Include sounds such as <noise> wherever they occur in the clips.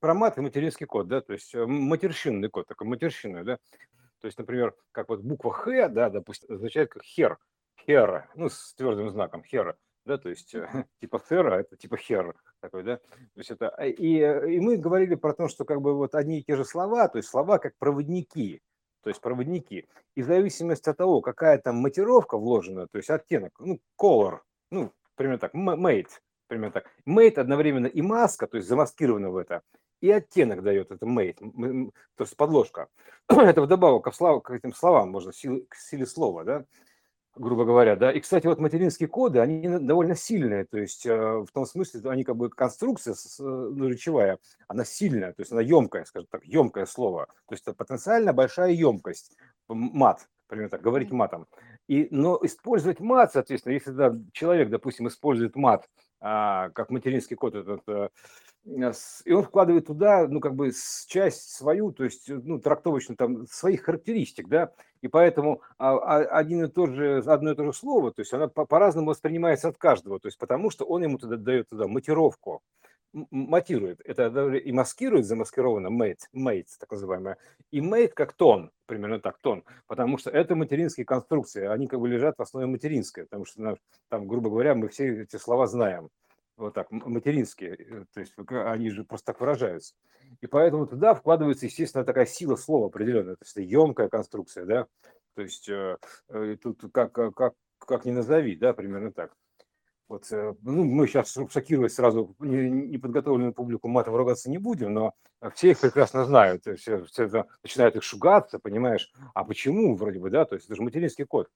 про мат и материнский код, да, то есть э, матерщинный код, такой матерщинный, да. То есть, например, как вот буква Х, да, допустим, означает как хер, хера, ну, с твердым знаком хера, да, то есть <laughs> типа хера, это типа хер такой, да. То есть это, и, и мы говорили про то, что как бы вот одни и те же слова, то есть слова как проводники, то есть проводники. И в зависимости от того, какая там матировка вложена, то есть оттенок, ну, color, ну, примерно так, mate, примерно так. Mate одновременно и маска, то есть замаскирована в это, и оттенок дает это mate, то есть подложка. <clears throat> это вдобавок к, слав, к этим словам можно, силе, к силе слова, да грубо говоря, да. И, кстати, вот материнские коды, они довольно сильные, то есть э, в том смысле, они как бы конструкция ну, речевая, она сильная, то есть она емкая, скажем так, емкое слово, то есть это потенциально большая емкость, мат, примерно так, говорить матом. И, но использовать мат, соответственно, если да, человек, допустим, использует мат, а, как материнский код, этот, э, и он вкладывает туда, ну, как бы часть свою, то есть, ну, трактовочно там, своих характеристик, да, и поэтому а, а, один и тот же, одно и то же слово, то есть она по-разному воспринимается от каждого, то есть потому что он ему туда дает туда матировку, матирует, это и маскирует замаскированно mate, mate, так называемое, и mate как тон, примерно так, тон, потому что это материнские конструкции, они как бы лежат в основе материнской, потому что ну, там, грубо говоря, мы все эти слова знаем, вот так, материнские, э, то есть они же просто так выражаются. И поэтому туда вкладывается, естественно, такая сила слова определенная, то есть это емкая конструкция, да, то есть э, э тут как, как, как ни назови, да, примерно так. Вот, ну, мы сейчас, шокировать сразу неподготовленную публику, матом ругаться не будем, но все их прекрасно знают, все, все начинают их шугаться, понимаешь, а почему вроде бы, да, то есть это же материнский код.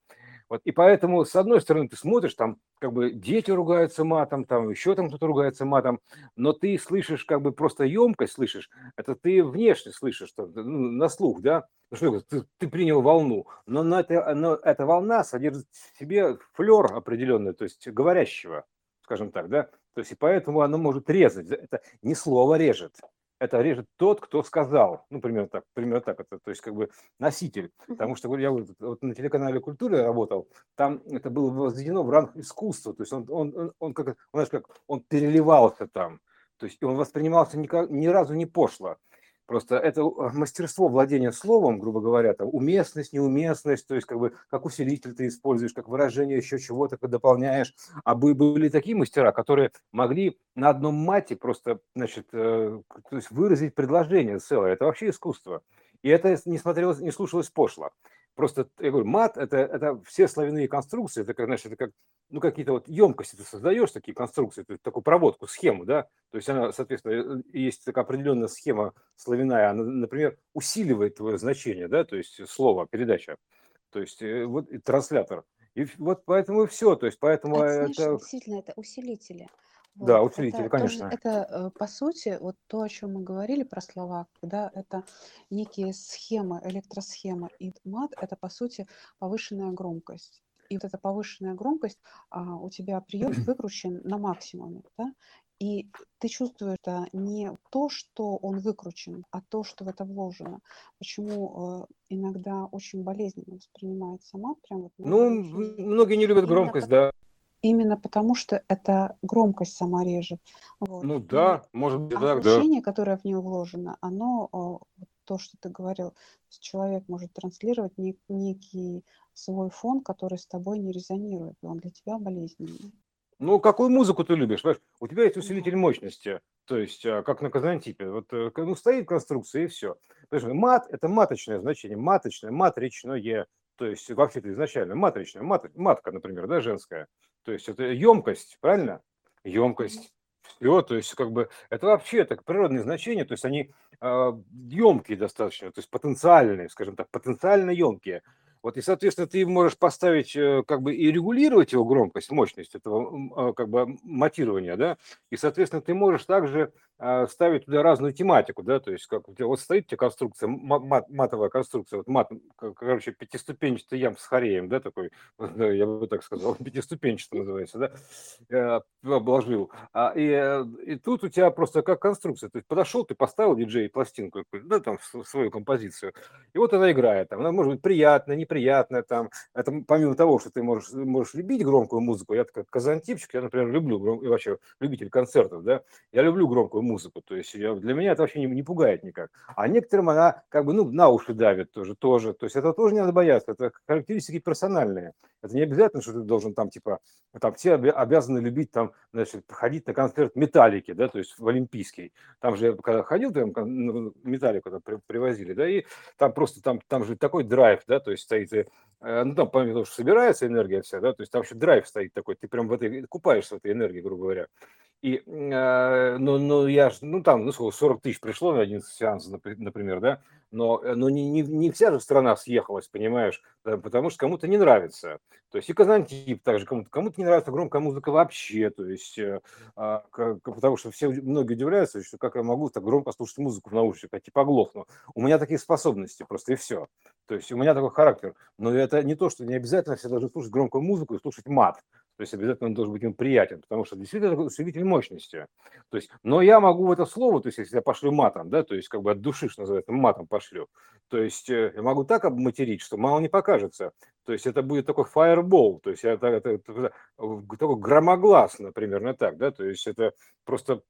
Вот, и поэтому, с одной стороны, ты смотришь, там как бы дети ругаются матом, там еще там кто-то ругается матом, но ты слышишь как бы просто емкость, слышишь, это ты внешне слышишь, что, ну, на слух, да, что ты, ты принял волну, но, но, это, но эта волна содержит в себе флер определенный, то есть говорящего, скажем так, да, то есть и поэтому она может резать, это не слово режет, это режет тот, кто сказал. Ну, примерно так, примерно так это, то есть как бы носитель. Потому что я вот, вот на телеканале культуры работал, там это было возведено в ранг искусства, то есть он, он, он, он как, знаешь, как он переливался там, то есть он воспринимался никак, ни разу не пошло. Просто это э, мастерство владения словом, грубо говоря, там, уместность, неуместность, то есть как бы как усилитель ты используешь, как выражение еще чего-то дополняешь. А были такие мастера, которые могли на одном мате просто, значит, э, то есть выразить предложение целое. Это вообще искусство. И это не смотрелось, не слушалось пошло. Просто, я говорю, мат это, – это все славяные конструкции, это, как, знаешь, это как ну, какие-то вот емкости ты создаешь, такие конструкции, ты, такую проводку, схему, да, то есть она, соответственно, э, есть такая определенная схема славяная, она, например, усиливает твое значение, да, то есть слово, передача, то есть э, вот и транслятор. И вот поэтому и все, то есть поэтому Это, это... действительно, это усилители. Да, Вот, усилители, это тоже, конечно. это э, по сути, вот то, о чем мы говорили про слова, да, это некие схемы, электросхемы. И мат– это, по сути, повышенная громкость. И вот эта повышенная громкость, а, у тебя прием <clears throat> выкручен на максимуме, да, и ты чувствуешь это не то, что он выкручен, а то, что в это вложено. Почему э, иногда очень болезненно воспринимается мат, прям вот Ну, многие не любят громкость, да. Именно потому, что это громкость сама режет. Вот. Ну И да, может быть, так, да. ощущение, которое в нее вложено, оно, э, то, что ты говорил, человек может транслировать нек- некий свой фон, который с тобой не резонирует, и он для тебя болезненный. Ну, какую музыку ты любишь? Понимаешь? У тебя есть усилитель мощности, то есть а, как на казантипе. Вот э, ну, стоит конструкция и все. Мат– это маточное значение, маточное, матричное, то есть вообще-то изначально матричное, мат, матка, например, да, женская. То есть это емкость, правильно? Емкость. Все, то есть как бы это вообще так природные значения, то есть они э, емкие достаточно, то есть потенциальные, скажем так, потенциально емкие. Вот, и, соответственно, ты можешь поставить, э, как бы, и регулировать его громкость, мощность этого, а, как бы, матирования, да, и, соответственно, ты можешь также а, ставить туда разную тематику, да, то есть как у тебя вот стоит тебе конструкция, мат, матовая конструкция, вот мат, короче, пятиступенчатый ям с хореем, да, такой, <laughs> я бы так сказал, <laughs> пятиступенчатый называется, да, я обложил. А, и, э, и тут у тебя просто как конструкция, то есть подошел, ты поставил диджей пластинку, да, там, свою композицию, и вот она играет, там, она может быть приятная, неприятная, там, это помимо того, что ты можешь, можешь любить громкую музыку, я как казантипчик, я, например, люблю, и вообще любитель концертов, да, я люблю громкую музыку, музыку. То есть я, для меня это вообще не, не пугает никак. А некоторым она как бы, ну, на уши давит тоже, тоже. То есть это тоже не надо бояться. Это характеристики персональные. Это не обязательно, что ты должен там, типа, там все обязаны любить там, значит, ходить на концерт металлики, да, то есть в Олимпийский. Там же, когда ходил, там ну, металлику там привозили, да, и там просто, там, там же такой драйв, да, то есть стоит, э, ну, там, помимо того, что собирается энергия вся, да, то есть там вообще драйв стоит такой, ты прям в этой, купаешься в этой энергии, грубо говоря. И, э, ну, ну, я ж, ну, там, ну, сколько, 40 тысяч пришло на один сеанс, например, да, но, э, но не, не, не вся же страна съехалась, понимаешь, да, потому что кому-то не нравится. То есть и Казантип также кому-то, кому-то не нравится громкая музыка вообще, то есть, э, а, как, потому что все, многие удивляются, что как я могу так громко слушать музыку в наушниках, я типа оглохну. У меня такие способности просто и все. То есть у меня такой характер. Но это не то, что не обязательно все должны слушать громкую музыку и слушать мат. То есть обязательно он должен быть им приятен, потому что действительно это усилитель мощности. То есть, но я могу в это слово, то есть если я пошлю матом, да, то есть как бы от души, что называется, матом пошлю, то есть э, я могу так обматерить, что мало не покажется. То есть это будет такой фаербол, то есть это, это, это, такой громогласно, примерно так, да, то есть это просто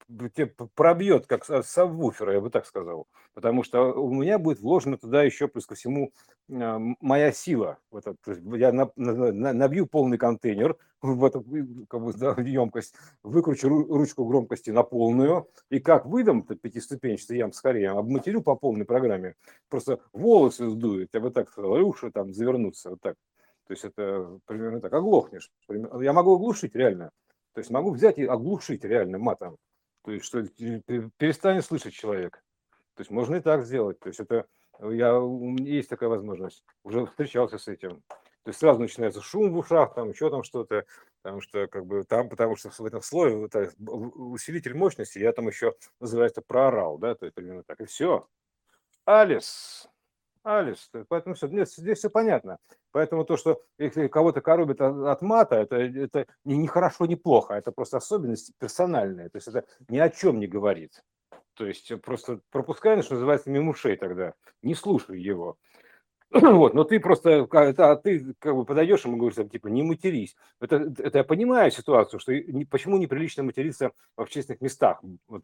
пробьет, как сабвуфера, я бы так сказал, потому что у меня будет вложено туда еще, плюс ко всему, моя сила. В этот, я набью полный контейнер в эту как бы, да, емкость, выкручу ручку громкости на полную, и как выдам пятиступенчатый ям скорее, обматерю по полной программе, просто волосы сдует, я бы так сказал, и уши там завернутся, вот так. То есть это примерно так, оглохнешь. Я могу оглушить реально. То есть могу взять и оглушить реально матом. То есть что перестанет слышать человек. То есть можно и так сделать. То есть это я, есть такая возможность. Уже встречался с этим. То есть сразу начинается шум в ушах, там еще там что-то, потому что как бы там, потому что в этом слое это усилитель мощности, я там еще называется проорал, да, то есть примерно так, и все. Алис, Алис, поэтому все, здесь, здесь все понятно. Поэтому то, что если кого-то коробит от, мата, это, это не, не хорошо, не плохо, это просто особенности персональные, то есть это ни о чем не говорит. То есть просто пропускай, что называется, мимо ушей тогда, не слушай его. <clears throat> Вот, но ты просто, а ты как бы подойдешь ему говоришь, типа, не матерись. Это, это я понимаю ситуацию, что не, почему неприлично материться в общественных местах, вот,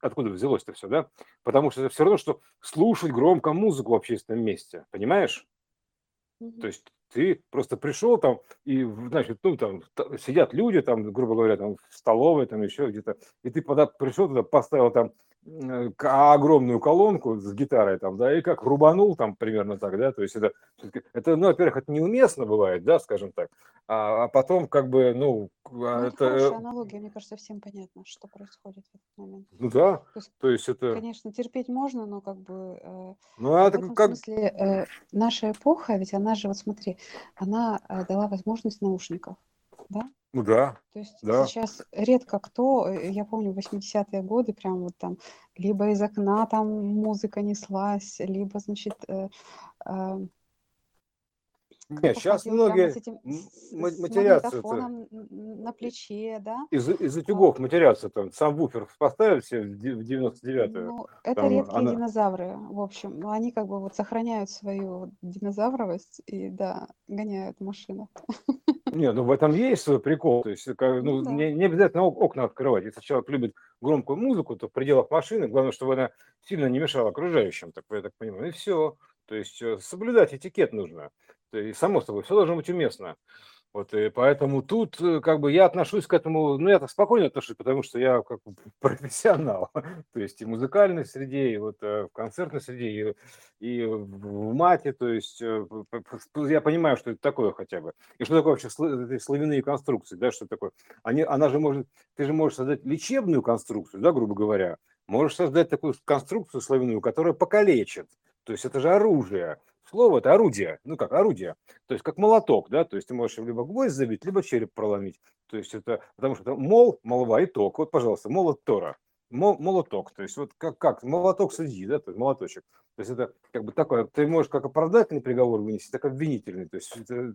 откуда взялось это все, да? Потому что это все равно, что слушать громко музыку в общественном месте, понимаешь? Mm-hmm. То есть ты просто пришел там, и, значит, ну, там сидят люди, там, грубо говоря, там в столовой, там еще где-то, и ты пода, пришел туда, поставил там Э, огромную колонку с гитарой там, да, и как рубанул там примерно так, да, то есть это, это ну, во-первых, это неуместно бывает, да, скажем так, а, а потом как бы, ну, ну это... это хорошая аналогия, мне кажется, всем понятно, что происходит в этот момент. Ну да, то есть, то есть это... Конечно, терпеть можно, но как бы... Э, ну, а в этом как... смысле э, наша эпоха, ведь она же, вот смотри, она э, дала возможность наушников, да, ну да. То есть да. сейчас редко кто, э, я помню, 80-е годы, прям вот там, либо из окна там музыка неслась, либо, значит, э, э, нет, сейчас многие с этим, матерятся. на плече, да? Из, из утюгов вот. матерятся там. Сам буфер поставили все в 99-е. Ну, это там редкие она... динозавры, в общем. Они как бы вот сохраняют свою динозавровость и, да, гоняют машину. <laughs> Не, ну в этом есть свой прикол. То есть, как, ну, ну, да. не, не обязательно окна открывать. Если человек любит громкую музыку, то в пределах машины, главное, чтобы она сильно не мешала окружающим, так, я так понимаю. И все. То есть э, соблюдать этикет нужно. И само собой, все должно быть уместно. Вот, и поэтому тут э, как бы я отношусь к этому, ну, я так спокойно отношусь, потому что я как бы <laughs> профессионал, то есть и в музыкальной среде, и вот э, в концертной среде, и, и в мате, то есть я понимаю, что это такое хотя бы. И что такое вообще славяные конструкции, да, что такое? Они, она же может, ты же можешь создать лечебную конструкцию, да, грубо говоря, можешь создать такую конструкцию славяную, которая покалечит, то есть это же оружие, Слово – это орудие, ну как орудие, то есть как молоток, да, то есть ты можешь либо гвоздь забить, либо череп проломить, то есть это, потому что это мол, молва и ток, вот, пожалуйста, молот Тора, мол, молоток, то есть вот как, как? Молоток судьи, да, то есть молоточек, то есть это как бы такое, ты можешь как оправдательный приговор вынести, так обвинительный, то есть это,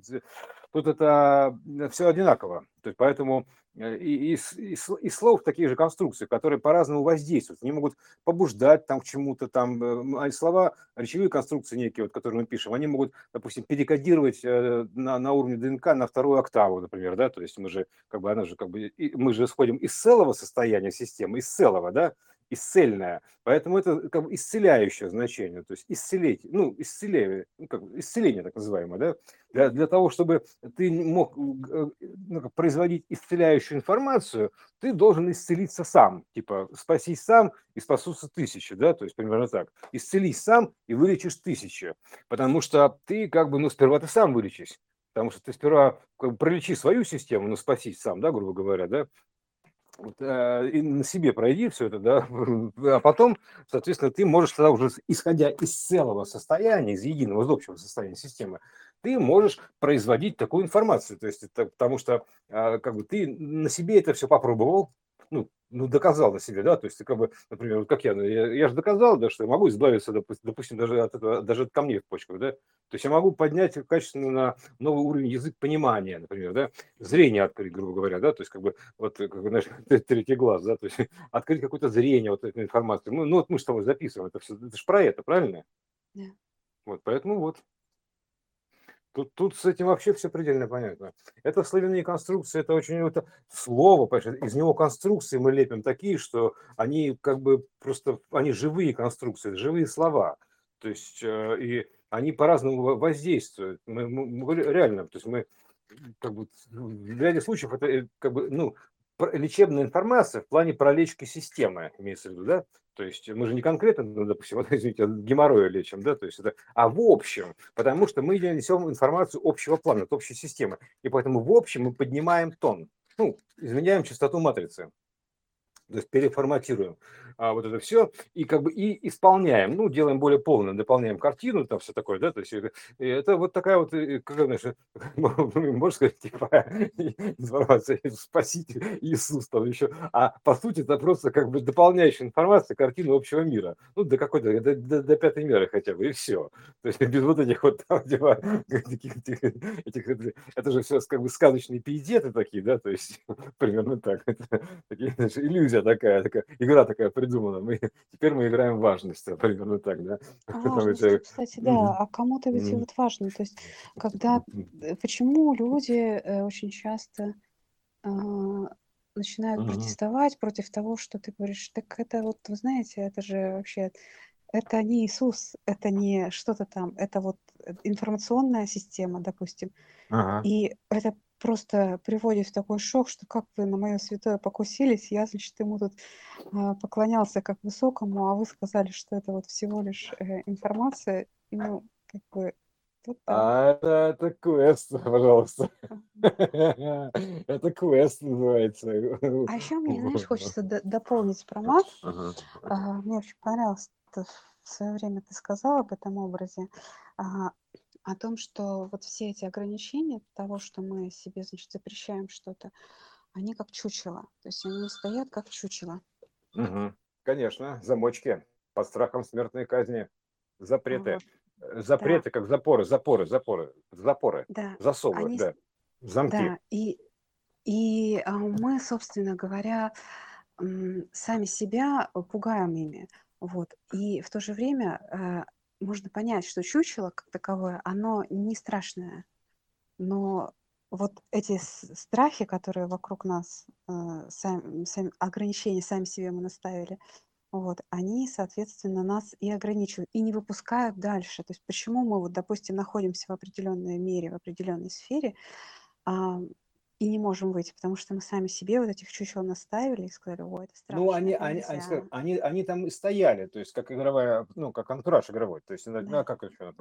тут это все одинаково, то есть поэтому Э, и, и, и, и слов такие же конструкции, которые по-разному воздействуют. Они могут побуждать там к чему-то там. Э, а слова, речевые конструкции некие, вот, которые мы пишем, они могут, допустим, перекодировать э, на, на уровне ДНК на вторую октаву, например, да, то есть мы же, как бы, она же, как бы, мы же исходим из целого состояния системы, из целого, да, исцельная. Поэтому это как бы исцеляющее значение, то есть исцелить, ну, исцеление, ну, как, исцеление так называемое, да, для, для того, чтобы ты мог э, ну, производить исцеляющую информацию, ты должен исцелиться сам, типа спасись сам и спасутся тысячи, да, то есть примерно так. Исцелись сам и вылечишь тысячи, потому что ты как бы, ну, сперва ты сам вылечись, потому что ты сперва как бы, пролечи свою систему, ну, спасись сам, да, грубо говоря, да, вот, э, и на себе пройди все это, да, <laughs> а потом, соответственно, ты можешь тогда уже, исходя из целого состояния, из единого, из общего состояния системы, ты можешь производить такую информацию, то есть это, потому что э, как бы ты на себе это все попробовал, ну, ну, доказал на себе, да, то есть, как бы, например, вот как я, ну, я, я же доказал, да, что я могу избавиться, допустим, даже от этого, даже от камней в почках, да, то есть я могу поднять качественно на новый уровень язык понимания, например, да, зрение открыть, грубо говоря, да, то есть, как бы, вот, как бы, знаешь, <laughs> третий глаз, да, то есть, <laughs> открыть какое-то зрение, вот эту информацию, ну, ну вот мы с тобой записываем, это все, это же про это, правильно? Да. Вот, поэтому вот. Тут, тут с этим вообще все предельно понятно. Это славяные конструкции, это очень это слово, из него конструкции мы лепим такие, что они как бы просто, они живые конструкции, живые слова. То есть, э, и они по-разному воздействуют. Мы, мы, мы реально, то есть мы как бы в ряде случаев это э, как бы, ну, лечебная информация в плане пролечки системы, имеется в виду, да? То есть мы же не конкретно, ну, допустим, <laughs> вот, извините, геморроя лечим, да, то есть это, а в общем, потому что мы несем информацию общего плана, от общей системы, и поэтому в общем мы поднимаем тон, ну, изменяем частоту матрицы то есть переформатируем а, вот это все и как бы и исполняем, ну, делаем более полно, дополняем картину, там все такое, да, то есть это, это вот такая вот, э, как знаешь, <laughs> можно сказать, типа <laughs> информация спаситель Иисус там еще, а по сути это просто как бы дополняющая информация, картину общего мира, ну, до какой-то, до, до, до пятой меры хотя бы, и все, то есть без вот этих вот там, типа, <laughs> этих, этих, это же все как бы сказочные пиететы такие, да, то есть примерно так, это, такие, знаешь, иллюзия такая, такая, игра такая придумана. Мы, <laughs> теперь мы играем важность, примерно так, да? <laughs> Важность, это, кстати, да, а кому-то ведь вот важно, то есть когда, э, почему люди э, очень часто э, начинают протестовать против того, что ты говоришь, так это вот, вы знаете, это же вообще, это не Иисус, это не что-то там, это вот э, информационная система, допустим, Ага. и это просто приводит в такой шок, что как вы на мое святое покусились, я, значит, ему тут а, поклонялся как высокому, а вы сказали, что это вот всего лишь э, информация, ну, как бы, вот так. А это, это квест, <laughs> пожалуйста. <laughs> Это квест называется. А еще мне, знаешь, хочется дополнить про мат. А, мне очень понравилось, в свое время ты сказала об этом образе. О том, что вот все эти ограничения того, что мы себе, значит, запрещаем что-то, они как чучело. То есть они стоят как чучело. Угу. Конечно, замочки под страхом смертной казни, запреты. Вот. Э, запреты, да. как запоры, запоры, запоры, запоры, да. засовы, они... да, замки. Да, и, и а, мы, собственно говоря, сами себя пугаем ими. Вот. И в то же время э, можно понять, что чучело как таковое, оно не страшное. Но вот эти страхи, которые вокруг нас, э, сами, сами, ограничения сами себе мы наставили, вот, они, соответственно, нас и ограничивают, и не выпускают дальше. То есть почему мы, вот, допустим, находимся в определенной мере, в определенной сфере, а, и не можем выйти, потому что мы сами себе вот этих чучел наставили и сказали, ой, это страшно. Ну, они, они, они, они, они там и стояли, то есть как игровая, ну, как антураж игровой. То есть, да. ну, как еще,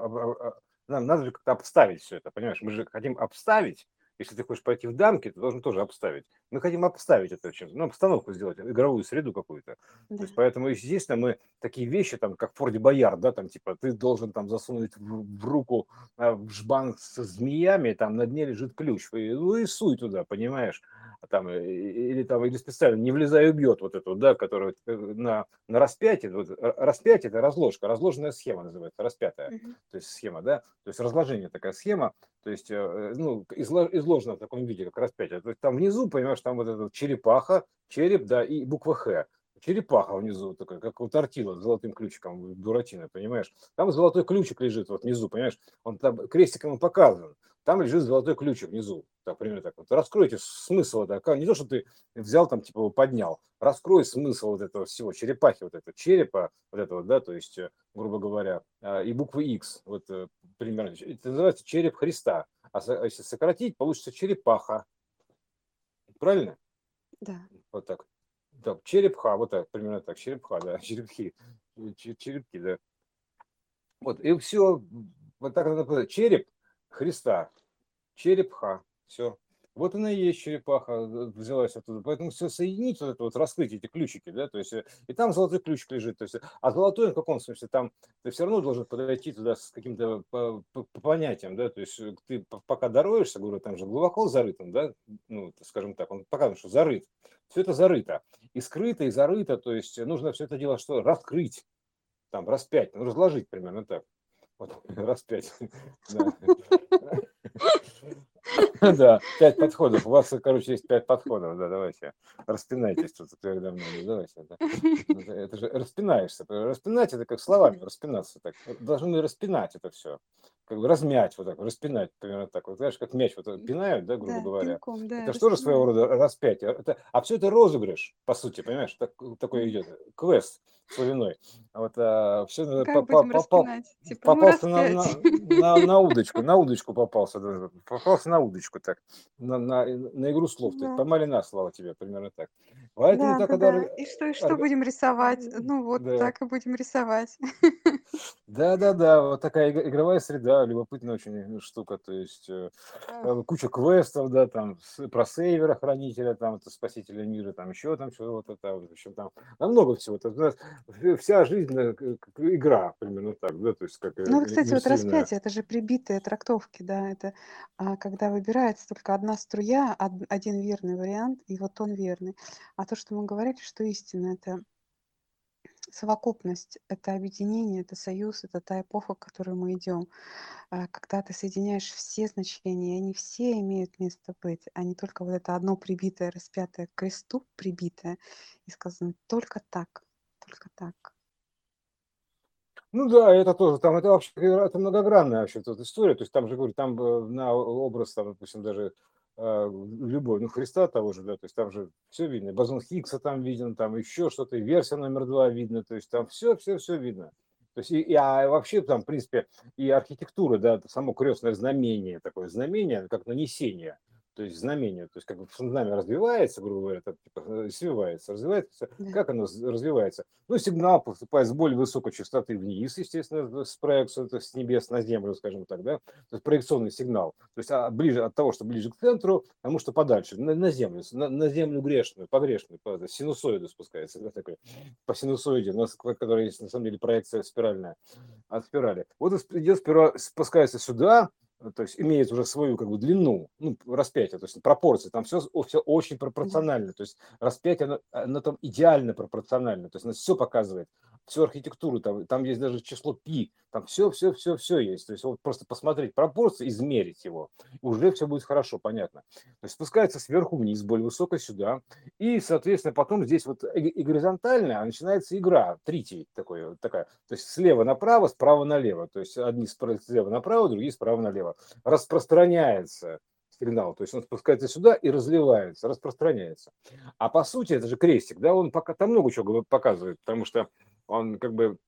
нам надо же как-то обставить все это, понимаешь? Мы же хотим обставить, если ты хочешь пойти в дамки, ты должен тоже обставить. Мы хотим обставить это чем-то, ну, обстановку сделать, игровую среду какую-то. Да. То есть, поэтому, естественно, мы такие вещи, там, как в Форде Боярд, да, там, типа, ты должен там засунуть в, в руку а, в жбан со змеями, там на дне лежит ключ, и, ну и суй туда, понимаешь? А там, или там, или специально не влезай убьет вот эту, да, которая э, на, на распятие, вот, распятие это разложка, разложенная схема называется, распятая, uh-huh. то есть схема, да, то есть разложение такая схема, то есть, э, ну, изложено в таком виде, как распятие. То есть там внизу, понимаешь, там вот эта черепаха, череп, да, и буква Х. черепаха внизу такая, как у тортила с золотым ключиком, дуратина, понимаешь? Там золотой ключик лежит вот внизу, понимаешь? Он там крестиком показан. Там лежит золотой ключик внизу. Так, примерно так вот. Раскройте смысл этого. Не то, что ты взял там, типа, его поднял. Раскрой смысл вот этого всего, черепахи, вот этого черепа, вот этого, да, то есть, э, грубо говоря, а, и буквы X, вот э, примерно. Это называется череп Христа. А, а если сократить, получится черепаха. Правильно? Да. Вот так. Так, черепха, вот так, примерно так, черепха, да, <laughs> черепхи, черепки, да. Вот, и все, вот так надо череп Христа, черепха, все. Вот она и есть черепаха, э, взялась оттуда. Поэтому все соединить, вот это вот, раскрыть эти ключики, да, то есть, э, и там золотой ключик лежит, то есть, а золотой в каком смысле, там ты все равно должен подойти туда с каким-то по, по, по понятием, да, то есть э, ты пока дороешься, говорю, там же глубоко зарыт он, да, ну, скажем так, он показывает, что зарыт, все это зарыто, и скрыто, и зарыто, то есть нужно все это дело что, раскрыть, там, распять, ну, разложить примерно так. Вот, <laughs> раз пять. <laughs> <laughs> Да, пять подходов. У вас, короче, есть пять подходов. Да, давайте. Распинайтесь тут передо мной. Давайте. Да. Это же распинаешься. Распинать это как словами распинаться. Так. Должны распинать это все. Как бы размять, вот так, распинать, примерно так. Вот знаешь, как мяч вот пинают, да, грубо да, говоря. Пинком, да, это что же своего рода распятие? Это, а все это розыгрыш, по сути, понимаешь? Так, такой идет квест славяной. Вот а, все как по, по, по, типа, попался на, на, на, на <laughs> удочку, на удочку попался, попался на удочку так, на, на, на игру слов, да. так, помалина слава тебе, примерно так. Поэтому да, так, да, когда... да. И что, и что будем рисовать? Ну вот да. так и будем рисовать. Да, да, да, вот такая игровая среда, любопытная очень штука, то есть э, куча квестов, да, там про сейвера хранителя, там спасителя мира, там еще там вот это, в общем, там, там много всего. Вся жизнь э, как игра, примерно так, да, то есть как Ну, вот, кстати, вот распятие, это же прибитые трактовки, да, это а, когда выбирается только одна струя, один верный вариант, и вот он верный. А то, что мы говорили, что истина, это совокупность, это объединение, это союз, это та эпоха, к которой мы идем. А, когда ты соединяешь все значения, и они все имеют место быть, а не только вот это одно прибитое, распятое к кресту, прибитое, и сказано только так, только так. Ну да, это тоже, там это вообще, это многогранная вообще тут история, то есть там же, говорю, там э, на образ, там, допустим, даже э, любой, ну, Христа того же, да, то есть там же все видно, бозон Хиггса там виден, там еще что-то, версия номер два видно, то есть там все, все, все видно. То есть, и, и, а вообще там, в принципе, и архитектура, да, само крестное знамение, такое знамение, как нанесение – то есть знамение, то есть как бы знамя развивается, грубо говоря, так, типа, э, свивается, развивается, да. как оно развивается? Ну, сигнал поступает с более высокой частоты вниз, естественно, с проекцией, то есть с небес на землю, скажем так, да, то есть проекционный сигнал, то есть а, ближе от того, что ближе к центру, потому что подальше, на, на землю, на, на землю грешную, погрешную, по синусоиду спускается, да, такой, по синусоиде, у нас, которая есть на самом деле проекция спиральная, от спирали. Вот идет спускается сюда, Э, то есть имеет уже свою как бы длину, ну, распятие, то есть пропорции, там все, все очень пропорционально, то есть распятие, оно, оно там идеально пропорционально, то есть оно все показывает, всю архитектуру, там, там есть даже число пи, там все, все, все, все есть. То есть вот просто посмотреть пропорции, измерить его, уже все будет хорошо, понятно. То есть спускается сверху вниз, более высоко сюда, и, соответственно, потом здесь вот и, и горизонтально начинается игра, третий такой, такая, то есть слева направо, справа налево, то есть одни слева направо, другие справа налево. Распространяется сигнал. То есть он спускается сюда и разливается, распространяется. А по сути это же крестик, да, он пока там много чего показывает, потому что он как бы,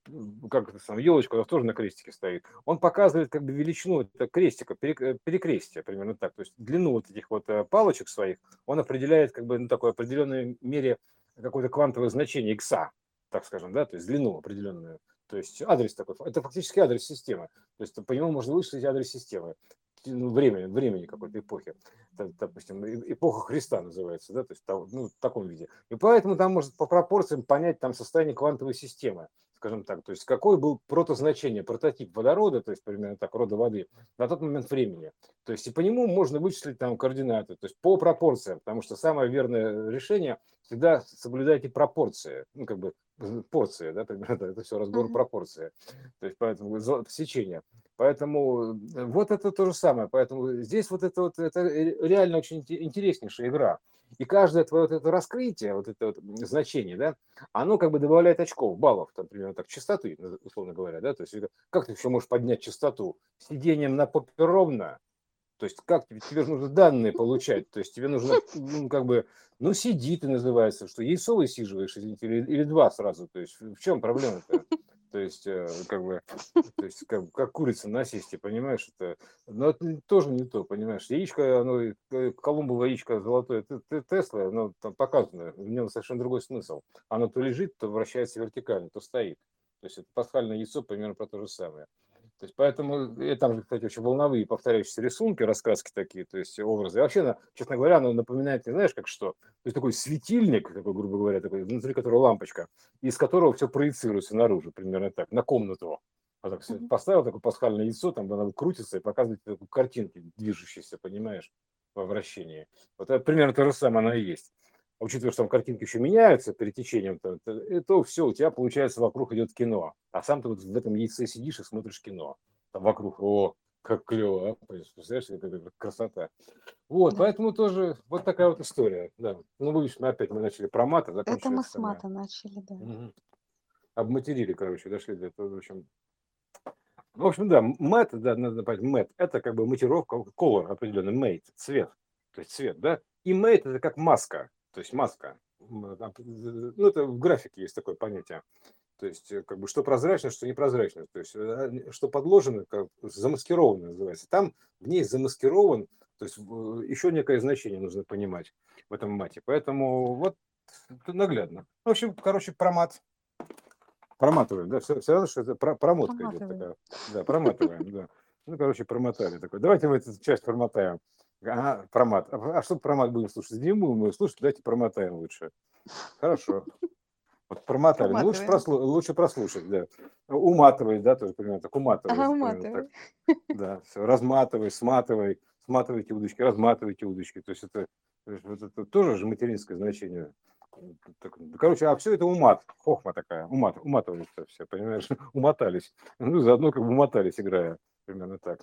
как это сам, елочка у нас тоже на крестике стоит, он показывает как бы величину этого крестика, перекрестия примерно так, то есть длину вот этих вот э, палочек своих, он определяет как бы на такой определенной мере какое-то квантовое значение икса, так скажем, да, то есть длину определенную. То есть адрес такой, это фактически адрес системы. То есть по нему можно вычислить адрес системы ну, времени, времени какой-то эпохи. Допустим, эпоха Христа называется, да, то есть ну, в таком виде. И поэтому там может по пропорциям понять там состояние квантовой системы, скажем так, то есть какое был протозначение, прототип водорода, то есть примерно так, рода воды, на тот момент времени. То есть и по нему можно вычислить там координаты, то есть по пропорциям, потому что самое верное решение всегда соблюдайте пропорции, ну, как бы порции, да, примерно, это все разбор mm-hmm. пропорции. То есть поэтому сечение. Поэтому э, вот это то же самое. Поэтому здесь вот это вот это реально очень интереснейшая игра. И каждое твое вот это раскрытие, вот это вот значение, да, оно как бы добавляет очков, баллов, там, примерно так, частоты, условно говоря, да, то есть как ты еще можешь поднять частоту? Сидением на попе ровно, то есть как тебе, тебе же нужно данные получать, то есть тебе нужно, <laughs> ну, как бы, ну, сиди ты называется, что яйцо высиживаешь, извините, или, или два сразу, то есть в чем проблема-то? То есть, э, как бы, то есть, как, как курица на систе, понимаешь, это, но это тоже не то, понимаешь. Яичко, оно, э, Колумбово яичко золотое Тесла, оно там показано, в нем совершенно другой смысл. Оно то лежит, то вращается вертикально, то стоит. То есть, это пасхальное яйцо примерно про то же самое. То есть, поэтому, и там же, кстати, очень волновые повторяющиеся рисунки, рассказки такие, то есть образы. И вообще, честно говоря, оно напоминает, не знаешь, как что? То есть такой светильник, такой, грубо говоря, такой, внутри которого лампочка, из которого все проецируется наружу, примерно так, на комнату. А так mm-hmm. поставил такое пасхальное яйцо, там оно крутится и показывает такую картинки движущиеся, понимаешь, во вращении. Вот это примерно то же самое оно и есть учитывая, что там картинки еще меняются перед течением, то, то, то все, у тебя получается вокруг идет кино. А сам ты вот в этом яйце сидишь и смотришь кино. Там вокруг, о, как клево, а? представляешь, какая красота. Вот, поэтому тоже вот такая вот история. Да. Ну, вы мы опять мы начали про мат, а Это мы с мата начали, да. Угу. Обматерили, короче, дошли до этого, в общем. В общем, да, мат, да, надо понять, мат, это как бы матировка, color определенный, mate, цвет, то есть цвет, да, и mate это как маска, то есть маска. Ну, это в графике есть такое понятие. То есть, э, как бы, что прозрачно, что непрозрачно. То есть, э, что подложено, как замаскировано называется. Там в ней замаскирован, то есть, еще некое значение нужно понимать в этом мате. Поэтому вот наглядно. В общем, короче, про мат. Проматываем, да, все, все равно, что это про, промотка идет такая. Да, проматываем, да. Ну, короче, промотали такой. Давайте мы эту часть промотаем. Ага, промат. А, а что промат будем слушать? Не будем мы слушать, давайте промотаем лучше. Хорошо. Вот промотали. Ну, лучше, прослу... лучше прослушать, да. Уматывай, да, тоже примерно так. Уматывай. Ага, уматывай. Так. Да, все. Разматывай, сматывай. Сматывайте удочки, разматывайте удочки. То есть это, вот это тоже же материнское значение. Короче, а все это умат, хохма такая, умат, уматывается все, понимаешь, <laughs> умотались. Ну, заодно как бы умотались, играя, примерно так.